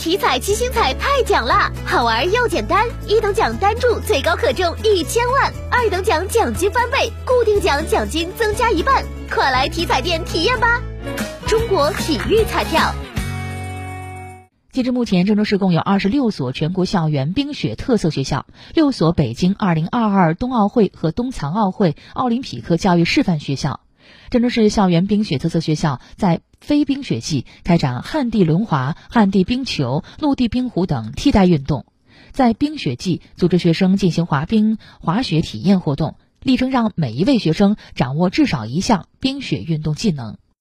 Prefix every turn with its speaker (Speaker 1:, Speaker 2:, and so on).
Speaker 1: 体彩七星彩太奖啦，好玩又简单，一等奖单注最高可中一千万，二等奖奖金翻倍，固定奖奖金增加一半，快来体彩店体验吧！中国体育彩票。
Speaker 2: 截至目前，郑州市共有二十六所全国校园冰雪特色学校，六所北京二零二二冬奥会和冬残奥会奥林匹克教育示范学校。郑州市校园冰雪特色学校在非冰雪季开展旱地轮滑、旱地冰球、陆地冰壶等替代运动；在冰雪季组织学生进行滑冰、滑雪体验活动，力争让每一位学生掌握至少一项冰雪运动技能。